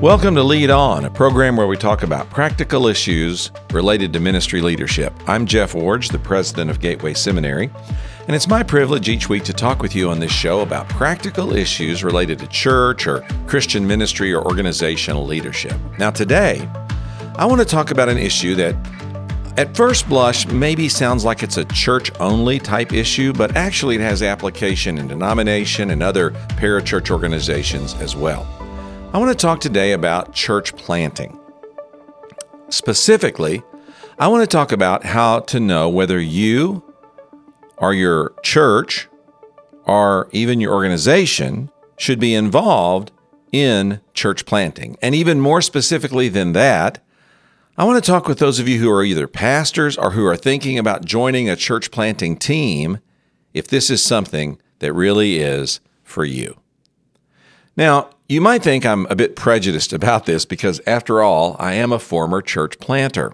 Welcome to Lead On, a program where we talk about practical issues related to ministry leadership. I'm Jeff Iorg, the president of Gateway Seminary, and it's my privilege each week to talk with you on this show about practical issues related to church or Christian ministry or organizational leadership. Now, today, I want to talk about an issue that at first blush maybe sounds like it's a church only type issue, but actually it has application in denomination and other parachurch organizations as well. I want to talk today about church planting. Specifically, I want to talk about how to know whether you or your church or even your organization should be involved in church planting. And even more specifically than that, I want to talk with those of you who are either pastors or who are thinking about joining a church planting team if this is something that really is for you. Now, you might think I'm a bit prejudiced about this because, after all, I am a former church planter.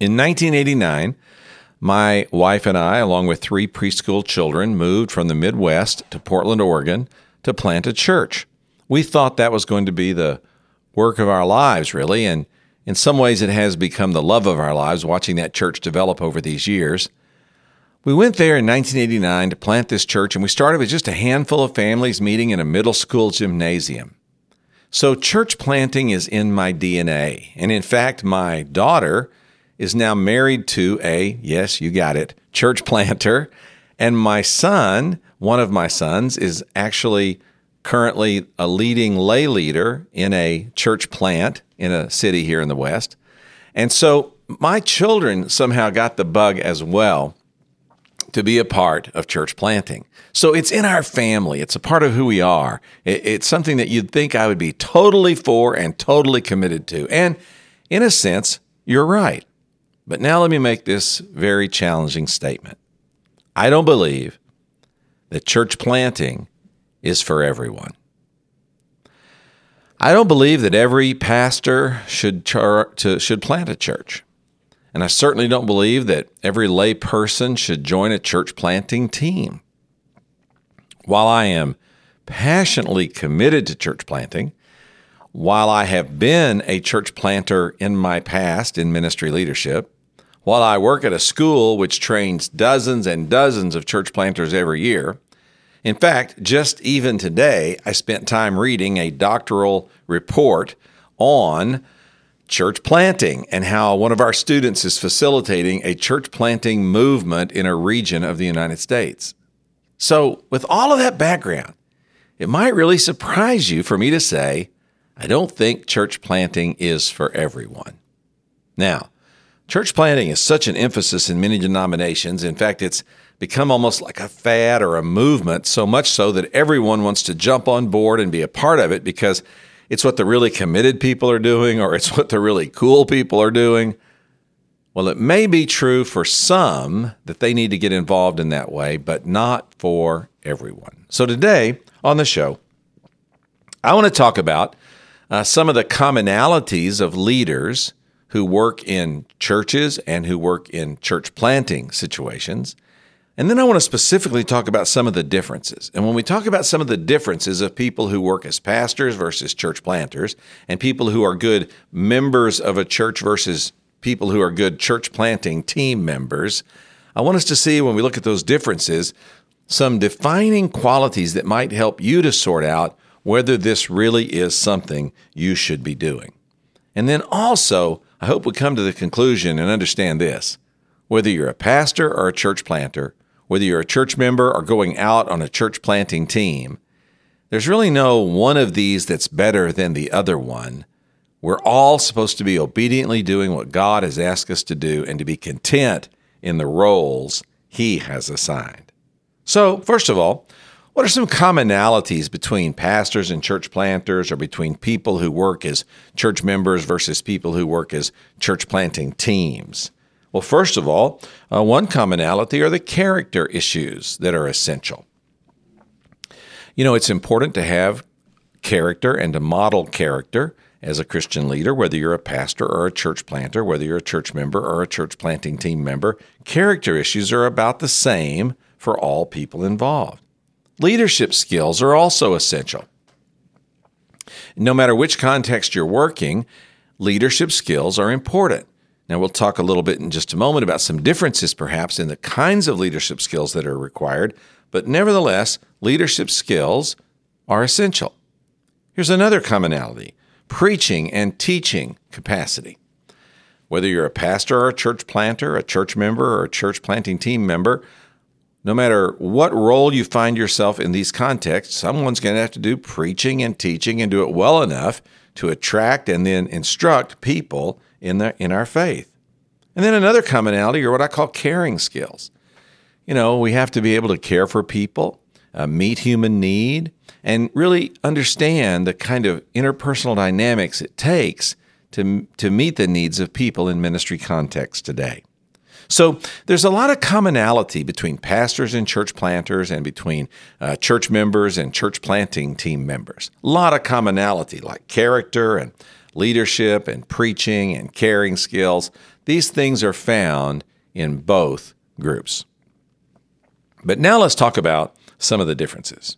In 1989, my wife and I, along with three preschool children, moved from the Midwest to Portland, Oregon to plant a church. We thought that was going to be the work of our lives, really, and in some ways it has become the love of our lives watching that church develop over these years. We went there in 1989 to plant this church, and we started with just a handful of families meeting in a middle school gymnasium. So, church planting is in my DNA. And in fact, my daughter is now married to a, yes, you got it, church planter. And my son, one of my sons, is actually currently a leading lay leader in a church plant in a city here in the West. And so, my children somehow got the bug as well to be a part of church planting. So it's in our family. It's a part of who we are. It's something that you'd think I would be totally for and totally committed to. And in a sense, you're right. But now let me make this very challenging statement. I don't believe that church planting is for everyone. I don't believe that every pastor should, char- to, should plant a church. And I certainly don't believe that every lay person should join a church planting team. While I am passionately committed to church planting, while I have been a church planter in my past in ministry leadership, while I work at a school which trains dozens and dozens of church planters every year, in fact, just even today, I spent time reading a doctoral report on church planting and how one of our students is facilitating a church planting movement in a region of the United States. So, with all of that background, it might really surprise you for me to say, I don't think church planting is for everyone. Now, church planting is such an emphasis in many denominations. In fact, it's become almost like a fad or a movement, so much so that everyone wants to jump on board and be a part of it because it's what the really committed people are doing or it's what the really cool people are doing. Well, it may be true for some that they need to get involved in that way, but not for everyone. So today on the show, I want to talk about uh, some of the commonalities of leaders who work in churches and who work in church planting situations. And then I want to specifically talk about some of the differences. And when we talk about some of the differences of people who work as pastors versus church planters, and people who are good members of a church versus people who are good church planting team members, I want us to see when we look at those differences some defining qualities that might help you to sort out whether this really is something you should be doing. And then also, I hope we come to the conclusion and understand this. Whether you're a pastor or a church planter, whether you're a church member or going out on a church planting team, there's really no one of these that's better than the other one. We're all supposed to be obediently doing what God has asked us to do and to be content in the roles He has assigned. So, first of all, what are some commonalities between pastors and church planters or between people who work as church members versus people who work as church planting teams? Well, first of all, uh, one commonality are the character issues that are essential. You know, it's important to have character and to model character as a Christian leader, whether you're a pastor or a church planter, whether you're a church member or a church planting team member. Character issues are about the same for all people involved. Leadership skills are also essential. No matter which context you're working, leadership skills are important. Now, we'll talk a little bit in just a moment about some differences, perhaps, in the kinds of leadership skills that are required, but nevertheless, leadership skills are essential. Here's another commonality preaching and teaching capacity. Whether you're a pastor or a church planter, a church member, or a church planting team member, no matter what role you find yourself in these contexts, someone's going to have to do preaching and teaching and do it well enough to attract and then instruct people in, the, in our faith. And then another commonality are what I call caring skills. You know, we have to be able to care for people, uh, meet human need, and really understand the kind of interpersonal dynamics it takes to, to meet the needs of people in ministry contexts today. So there's a lot of commonality between pastors and church planters and between uh, church members and church planting team members. A lot of commonality like character and leadership and preaching and caring skills. These things are found in both groups. But now let's talk about some of the differences.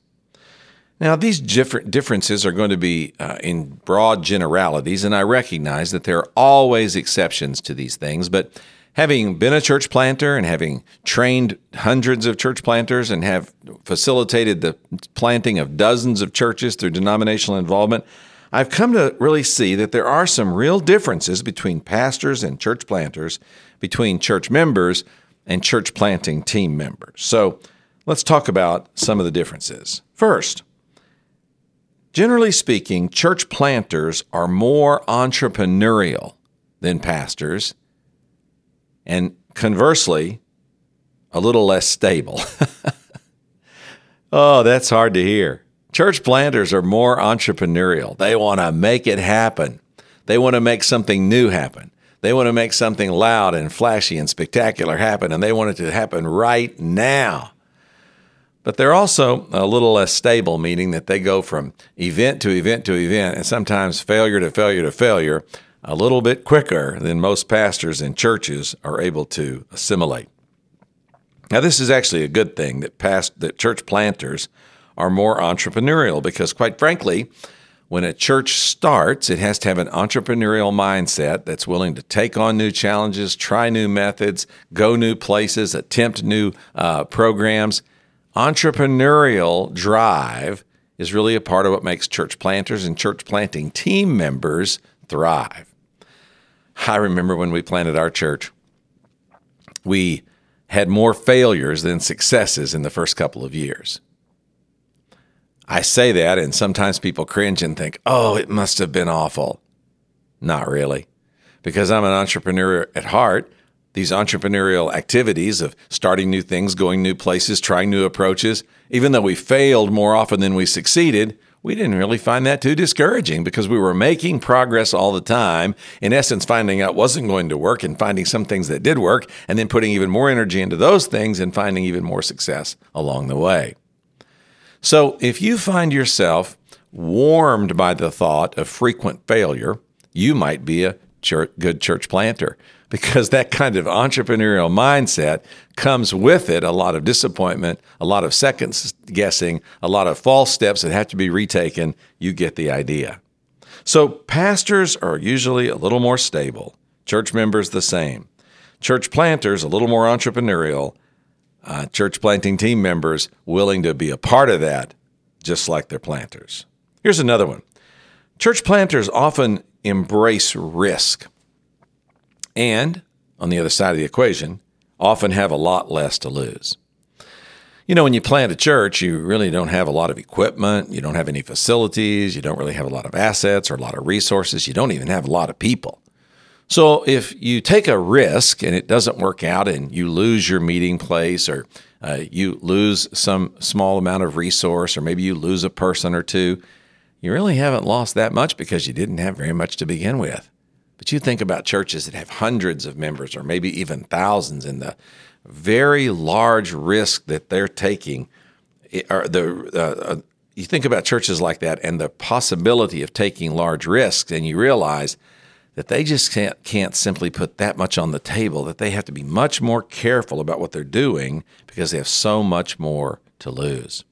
Now, these different differences are going to be uh, in broad generalities, and I recognize that there are always exceptions to these things, but having been a church planter and having trained hundreds of church planters and have facilitated the planting of dozens of churches through denominational involvement, I've come to really see that there are some real differences between pastors and church planters, between church members and church planting team members. So let's talk about some of the differences. First, generally speaking, church planters are more entrepreneurial than pastors and conversely, a little less stable. oh, that's hard to hear. Church planters are more entrepreneurial. They want to make it happen. They want to make something new happen. They want to make something loud and flashy and spectacular happen, and they want it to happen right now. But they're also a little less stable, meaning that they go from event to event to event, and sometimes failure to failure to failure a little bit quicker than most pastors and churches are able to assimilate. Now, this is actually a good thing that past that church planters are more entrepreneurial because, quite frankly, when a church starts, it has to have an entrepreneurial mindset that's willing to take on new challenges, try new methods, go new places, attempt new uh, programs. Entrepreneurial drive is really a part of what makes church planters and church planting team members thrive. I remember when we planted our church, we had more failures than successes in the first couple of years. I say that, and sometimes people cringe and think, oh, it must have been awful. Not really. Because I'm an entrepreneur at heart, these entrepreneurial activities of starting new things, going new places, trying new approaches, even though we failed more often than we succeeded, we didn't really find that too discouraging because we were making progress all the time. In essence, finding out wasn't going to work and finding some things that did work, and then putting even more energy into those things and finding even more success along the way. So, if you find yourself warmed by the thought of frequent failure, you might be a church, good church planter because that kind of entrepreneurial mindset comes with it a lot of disappointment, a lot of second guessing, a lot of false steps that have to be retaken. You get the idea. So, pastors are usually a little more stable, church members the same, church planters a little more entrepreneurial, uh, church planting team members willing to be a part of that, just like their planters. Here's another one church planters often embrace risk and, on the other side of the equation, often have a lot less to lose. You know, when you plant a church, you really don't have a lot of equipment, you don't have any facilities, you don't really have a lot of assets or a lot of resources, you don't even have a lot of people. So if you take a risk and it doesn't work out and you lose your meeting place or uh, you lose some small amount of resource or maybe you lose a person or two, you really haven't lost that much because you didn't have very much to begin with. But you think about churches that have hundreds of members or maybe even thousands and the very large risk that they're taking or the uh, uh, you think about churches like that and the possibility of taking large risks and you realize that they just can't can't simply put that much on the table that they have to be much more careful about what they're doing because they have so much more to lose.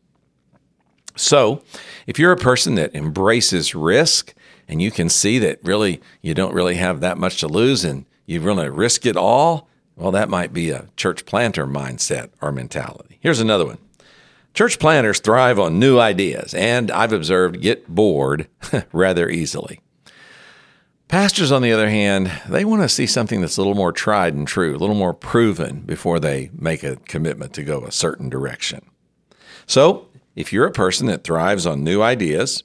So, if you're a person that embraces risk and you can see that really you don't really have that much to lose and you really risk it all, well, that might be a church planter mindset or mentality. Here's another one. Church planters thrive on new ideas and I've observed get bored rather easily. Pastors, on the other hand, they want to see something that's a little more tried and true, a little more proven before they make a commitment to go a certain direction. So, if you're a person that thrives on new ideas,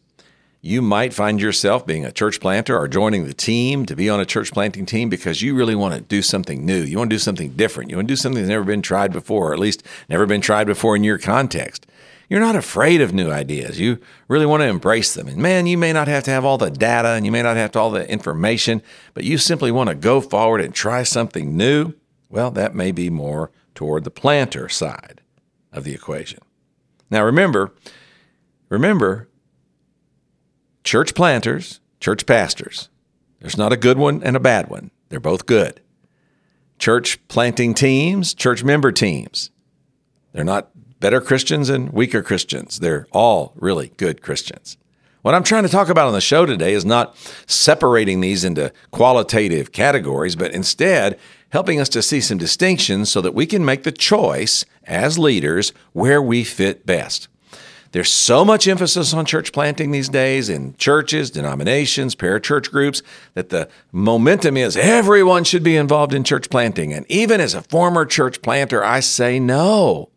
you might find yourself being a church planter or joining the team to be on a church planting team because you really want to do something new. You want to do something different. You want to do something that's never been tried before, or at least never been tried before in your context. You're not afraid of new ideas. You really want to embrace them. And man, you may not have to have all the data and you may not have to all the information, but you simply want to go forward and try something new. Well, that may be more toward the planter side of the equation. Now remember, remember, church planters, church pastors. There's not a good one and a bad one. They're both good. Church planting teams, church member teams. They're not better Christians and weaker Christians. They're all really good Christians. What I'm trying to talk about on the show today is not separating these into qualitative categories, but instead helping us to see some distinctions so that we can make the choice as leaders where we fit best. There's so much emphasis on church planting these days in churches, denominations, parachurch groups that the momentum is everyone should be involved in church planting. And even as a former church planter, I say no.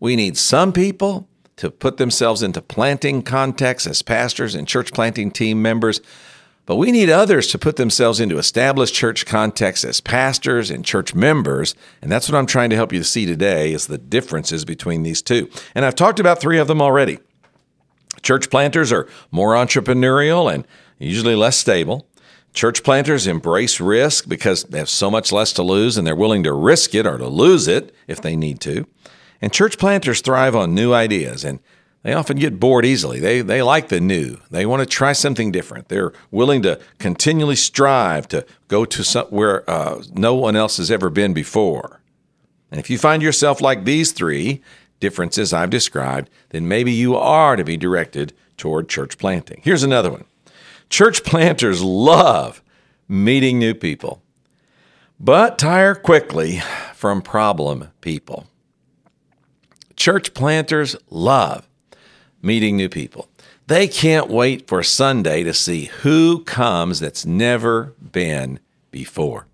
We need some people to put themselves into planting contexts as pastors and church planting team members, but we need others to put themselves into established church contexts as pastors and church members, and that's what I'm trying to help you see today is the differences between these two. And I've talked about 3 of them already. Church planters are more entrepreneurial and usually less stable. Church planters embrace risk because they have so much less to lose and they're willing to risk it or to lose it if they need to. And church planters thrive on new ideas and they often get bored easily. They, they like the new. They want to try something different. They're willing to continually strive to go to somewhere uh, no one else has ever been before. And if you find yourself like these three differences I've described, then maybe you are to be directed toward church planting. Here's another one Church planters love meeting new people, but tire quickly from problem people church planters love meeting new people. They can't wait for Sunday to see who comes that's never been before.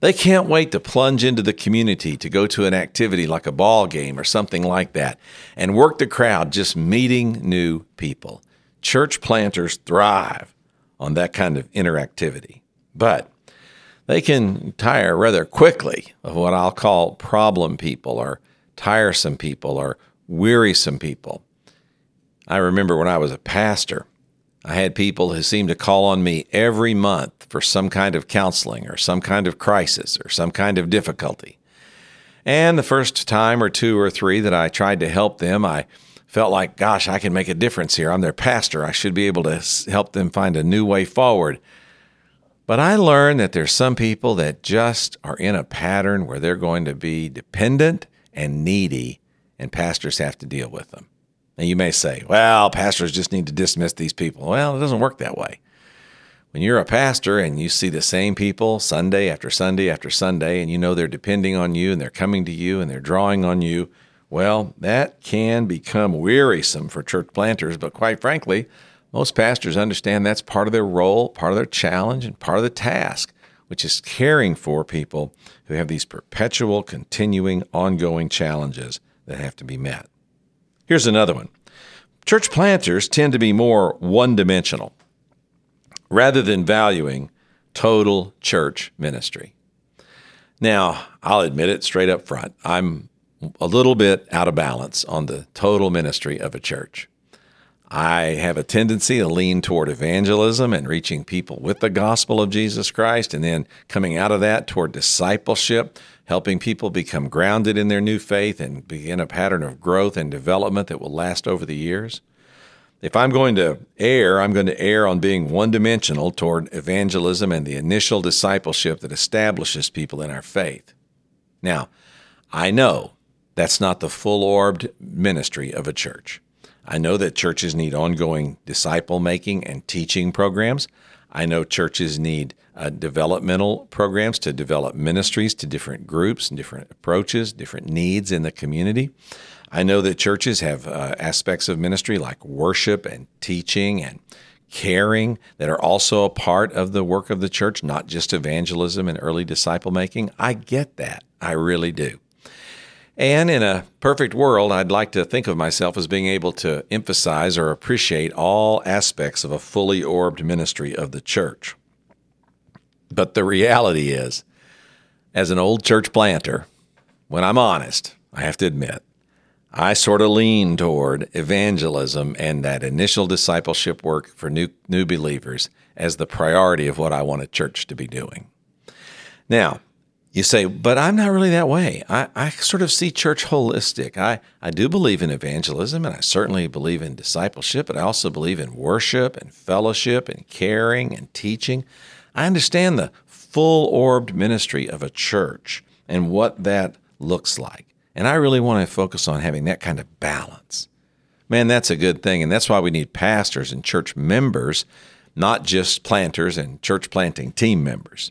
They can't wait to plunge into the community to go to an activity like a ball game or something like that and work the crowd just meeting new people. Church planters thrive on that kind of interactivity. But they can tire rather quickly of what I'll call problem people or tiresome people or wearisome people. I remember when I was a pastor, I had people who seemed to call on me every month for some kind of counseling or some kind of crisis or some kind of difficulty. And the first time or two or three that I tried to help them, I felt like, gosh, I can make a difference here. I'm their pastor. I should be able to help them find a new way forward. But I learned that there's some people that just are in a pattern where they're going to be dependent and needy, and pastors have to deal with them. Now, you may say, well, pastors just need to dismiss these people. Well, it doesn't work that way. When you're a pastor and you see the same people Sunday after Sunday after Sunday, and you know they're depending on you and they're coming to you and they're drawing on you, well, that can become wearisome for church planters. But quite frankly, most pastors understand that's part of their role, part of their challenge, and part of the task which is caring for people who have these perpetual, continuing, ongoing challenges that have to be met. Here's another one church planters tend to be more one dimensional rather than valuing total church ministry. Now, I'll admit it straight up front. I'm a little bit out of balance on the total ministry of a church. I have a tendency to lean toward evangelism and reaching people with the gospel of Jesus Christ, and then coming out of that toward discipleship, helping people become grounded in their new faith and begin a pattern of growth and development that will last over the years. If I'm going to err, I'm going to err on being one dimensional toward evangelism and the initial discipleship that establishes people in our faith. Now, I know that's not the full orbed ministry of a church. I know that churches need ongoing disciple making and teaching programs. I know churches need uh, developmental programs to develop ministries to different groups and different approaches, different needs in the community. I know that churches have uh, aspects of ministry like worship and teaching and caring that are also a part of the work of the church, not just evangelism and early disciple making. I get that. I really do. And in a perfect world, I'd like to think of myself as being able to emphasize or appreciate all aspects of a fully orbed ministry of the church. But the reality is, as an old church planter, when I'm honest, I have to admit, I sort of lean toward evangelism and that initial discipleship work for new, new believers as the priority of what I want a church to be doing. Now, you say, but I'm not really that way. I, I sort of see church holistic. I, I do believe in evangelism and I certainly believe in discipleship, but I also believe in worship and fellowship and caring and teaching. I understand the full orbed ministry of a church and what that looks like. And I really want to focus on having that kind of balance. Man, that's a good thing. And that's why we need pastors and church members, not just planters and church planting team members.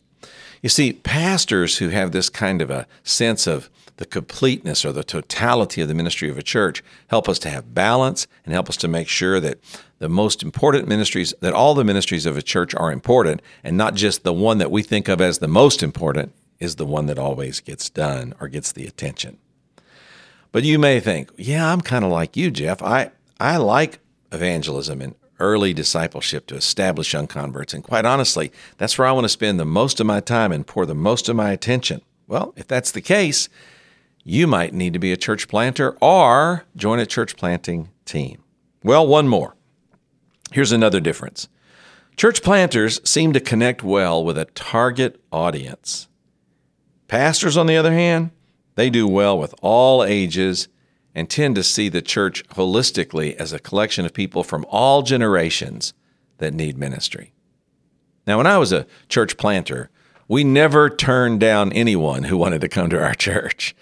You see, pastors who have this kind of a sense of the completeness or the totality of the ministry of a church help us to have balance and help us to make sure that the most important ministries, that all the ministries of a church are important and not just the one that we think of as the most important is the one that always gets done or gets the attention. But you may think, yeah, I'm kind of like you, Jeff. I, I like evangelism and early discipleship to establish young converts. And quite honestly, that's where I want to spend the most of my time and pour the most of my attention. Well, if that's the case, you might need to be a church planter or join a church planting team. Well, one more. Here's another difference church planters seem to connect well with a target audience. Pastors, on the other hand, they do well with all ages and tend to see the church holistically as a collection of people from all generations that need ministry. Now, when I was a church planter, we never turned down anyone who wanted to come to our church.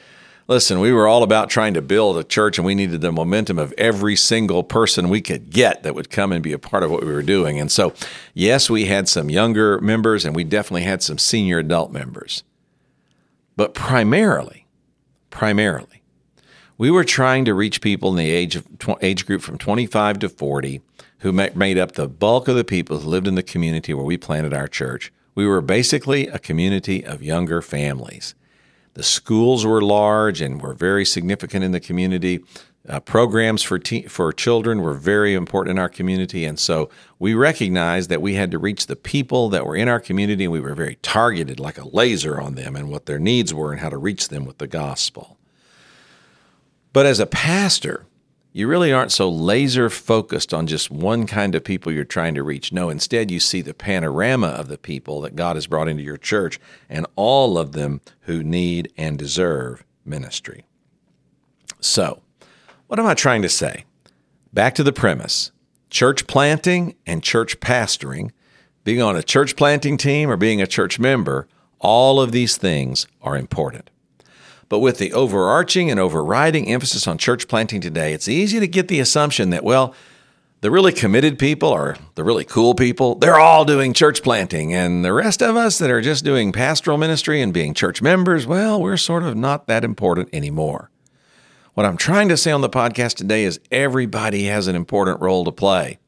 Listen, we were all about trying to build a church, and we needed the momentum of every single person we could get that would come and be a part of what we were doing. And so, yes, we had some younger members, and we definitely had some senior adult members. But primarily, primarily, we were trying to reach people in the age of age group from 25 to 40 who made up the bulk of the people who lived in the community where we planted our church. We were basically a community of younger families. The schools were large and were very significant in the community. Uh, programs for te- for children were very important in our community, and so we recognized that we had to reach the people that were in our community, and we were very targeted, like a laser on them, and what their needs were, and how to reach them with the gospel. But as a pastor, you really aren't so laser focused on just one kind of people you're trying to reach. No, instead, you see the panorama of the people that God has brought into your church and all of them who need and deserve ministry. So, what am I trying to say? Back to the premise church planting and church pastoring, being on a church planting team or being a church member, all of these things are important. But with the overarching and overriding emphasis on church planting today, it's easy to get the assumption that, well, the really committed people or the really cool people, they're all doing church planting. And the rest of us that are just doing pastoral ministry and being church members, well, we're sort of not that important anymore. What I'm trying to say on the podcast today is everybody has an important role to play.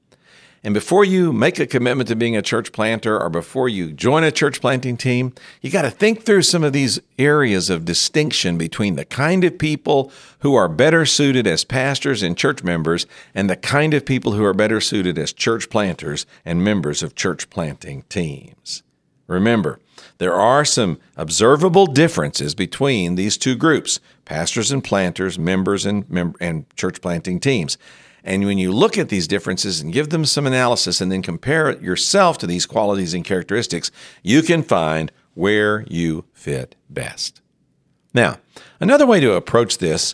And before you make a commitment to being a church planter or before you join a church planting team, you got to think through some of these areas of distinction between the kind of people who are better suited as pastors and church members and the kind of people who are better suited as church planters and members of church planting teams. Remember, there are some observable differences between these two groups pastors and planters, members and, mem- and church planting teams. And when you look at these differences and give them some analysis and then compare it yourself to these qualities and characteristics, you can find where you fit best. Now, another way to approach this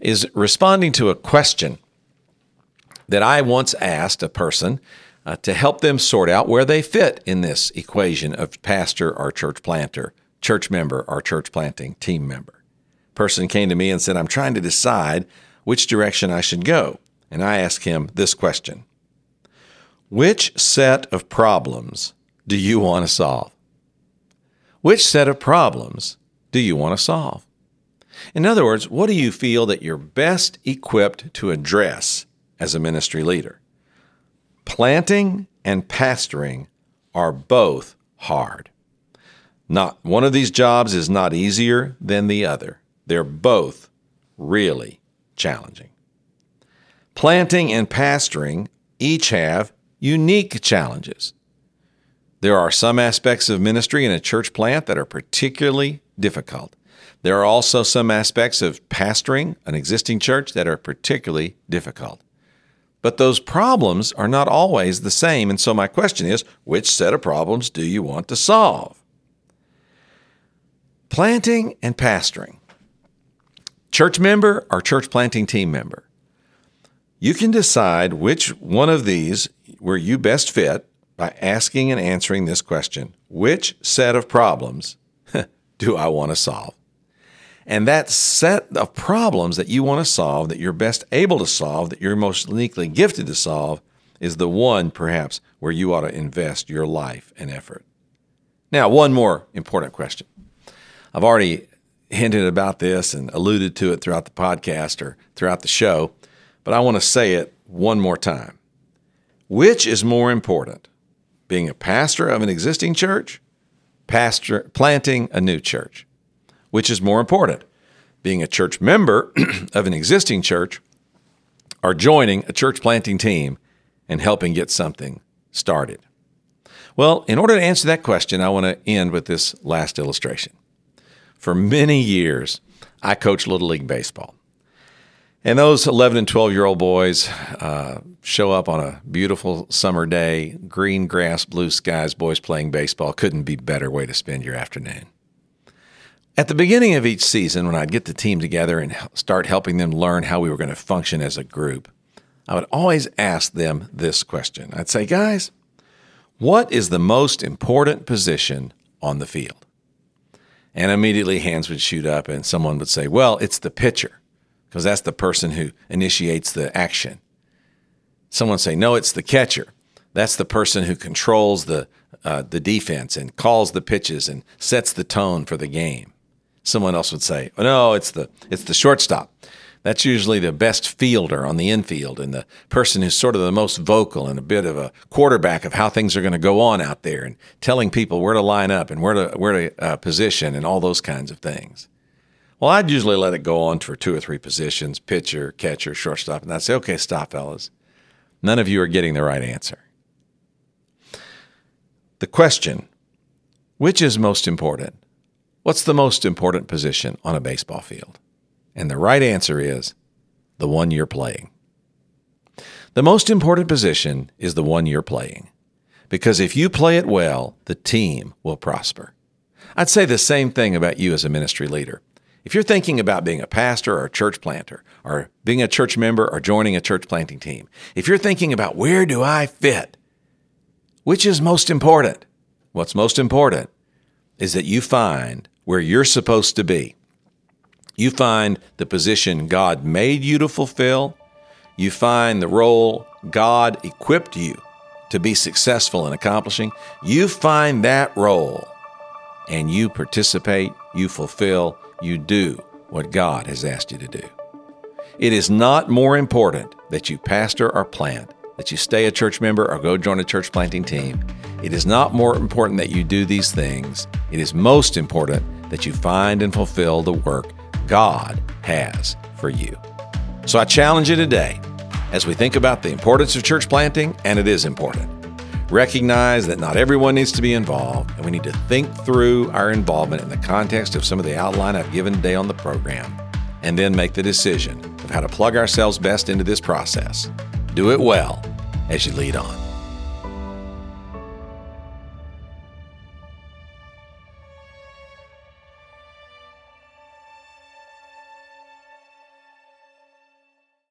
is responding to a question that I once asked a person uh, to help them sort out where they fit in this equation of pastor or church planter, church member or church planting team member. Person came to me and said, I'm trying to decide which direction I should go. And I ask him this question Which set of problems do you want to solve? Which set of problems do you want to solve? In other words, what do you feel that you're best equipped to address as a ministry leader? Planting and pastoring are both hard. Not one of these jobs is not easier than the other. They're both really challenging. Planting and pastoring each have unique challenges. There are some aspects of ministry in a church plant that are particularly difficult. There are also some aspects of pastoring an existing church that are particularly difficult. But those problems are not always the same. And so, my question is which set of problems do you want to solve? Planting and pastoring. Church member or church planting team member? You can decide which one of these were you best fit by asking and answering this question Which set of problems do I want to solve? And that set of problems that you want to solve, that you're best able to solve, that you're most uniquely gifted to solve, is the one perhaps where you ought to invest your life and effort. Now, one more important question. I've already hinted about this and alluded to it throughout the podcast or throughout the show, but I want to say it one more time. Which is more important, being a pastor of an existing church, pastor planting a new church? Which is more important, being a church member of an existing church or joining a church planting team and helping get something started? Well, in order to answer that question, I want to end with this last illustration. For many years, I coached Little League Baseball. And those 11 and 12 year old boys uh, show up on a beautiful summer day, green grass, blue skies, boys playing baseball. Couldn't be better way to spend your afternoon. At the beginning of each season, when I'd get the team together and start helping them learn how we were going to function as a group, I would always ask them this question. I'd say, guys, what is the most important position on the field? And immediately hands would shoot up, and someone would say, well, it's the pitcher, because that's the person who initiates the action. Someone say, no, it's the catcher. That's the person who controls the, uh, the defense and calls the pitches and sets the tone for the game. Someone else would say, oh, "No, it's the it's the shortstop." That's usually the best fielder on the infield and the person who's sort of the most vocal and a bit of a quarterback of how things are going to go on out there and telling people where to line up and where to where to uh, position and all those kinds of things. Well, I'd usually let it go on for two or three positions: pitcher, catcher, shortstop, and I'd say, "Okay, stop, fellas. None of you are getting the right answer." The question, which is most important? What's the most important position on a baseball field? And the right answer is the one you're playing. The most important position is the one you're playing. Because if you play it well, the team will prosper. I'd say the same thing about you as a ministry leader. If you're thinking about being a pastor or a church planter, or being a church member or joining a church planting team, if you're thinking about where do I fit, which is most important? What's most important is that you find where you're supposed to be. You find the position God made you to fulfill. You find the role God equipped you to be successful in accomplishing. You find that role and you participate, you fulfill, you do what God has asked you to do. It is not more important that you pastor or plant, that you stay a church member or go join a church planting team. It is not more important that you do these things. It is most important that you find and fulfill the work God has for you. So I challenge you today as we think about the importance of church planting, and it is important. Recognize that not everyone needs to be involved, and we need to think through our involvement in the context of some of the outline I've given today on the program, and then make the decision of how to plug ourselves best into this process. Do it well as you lead on.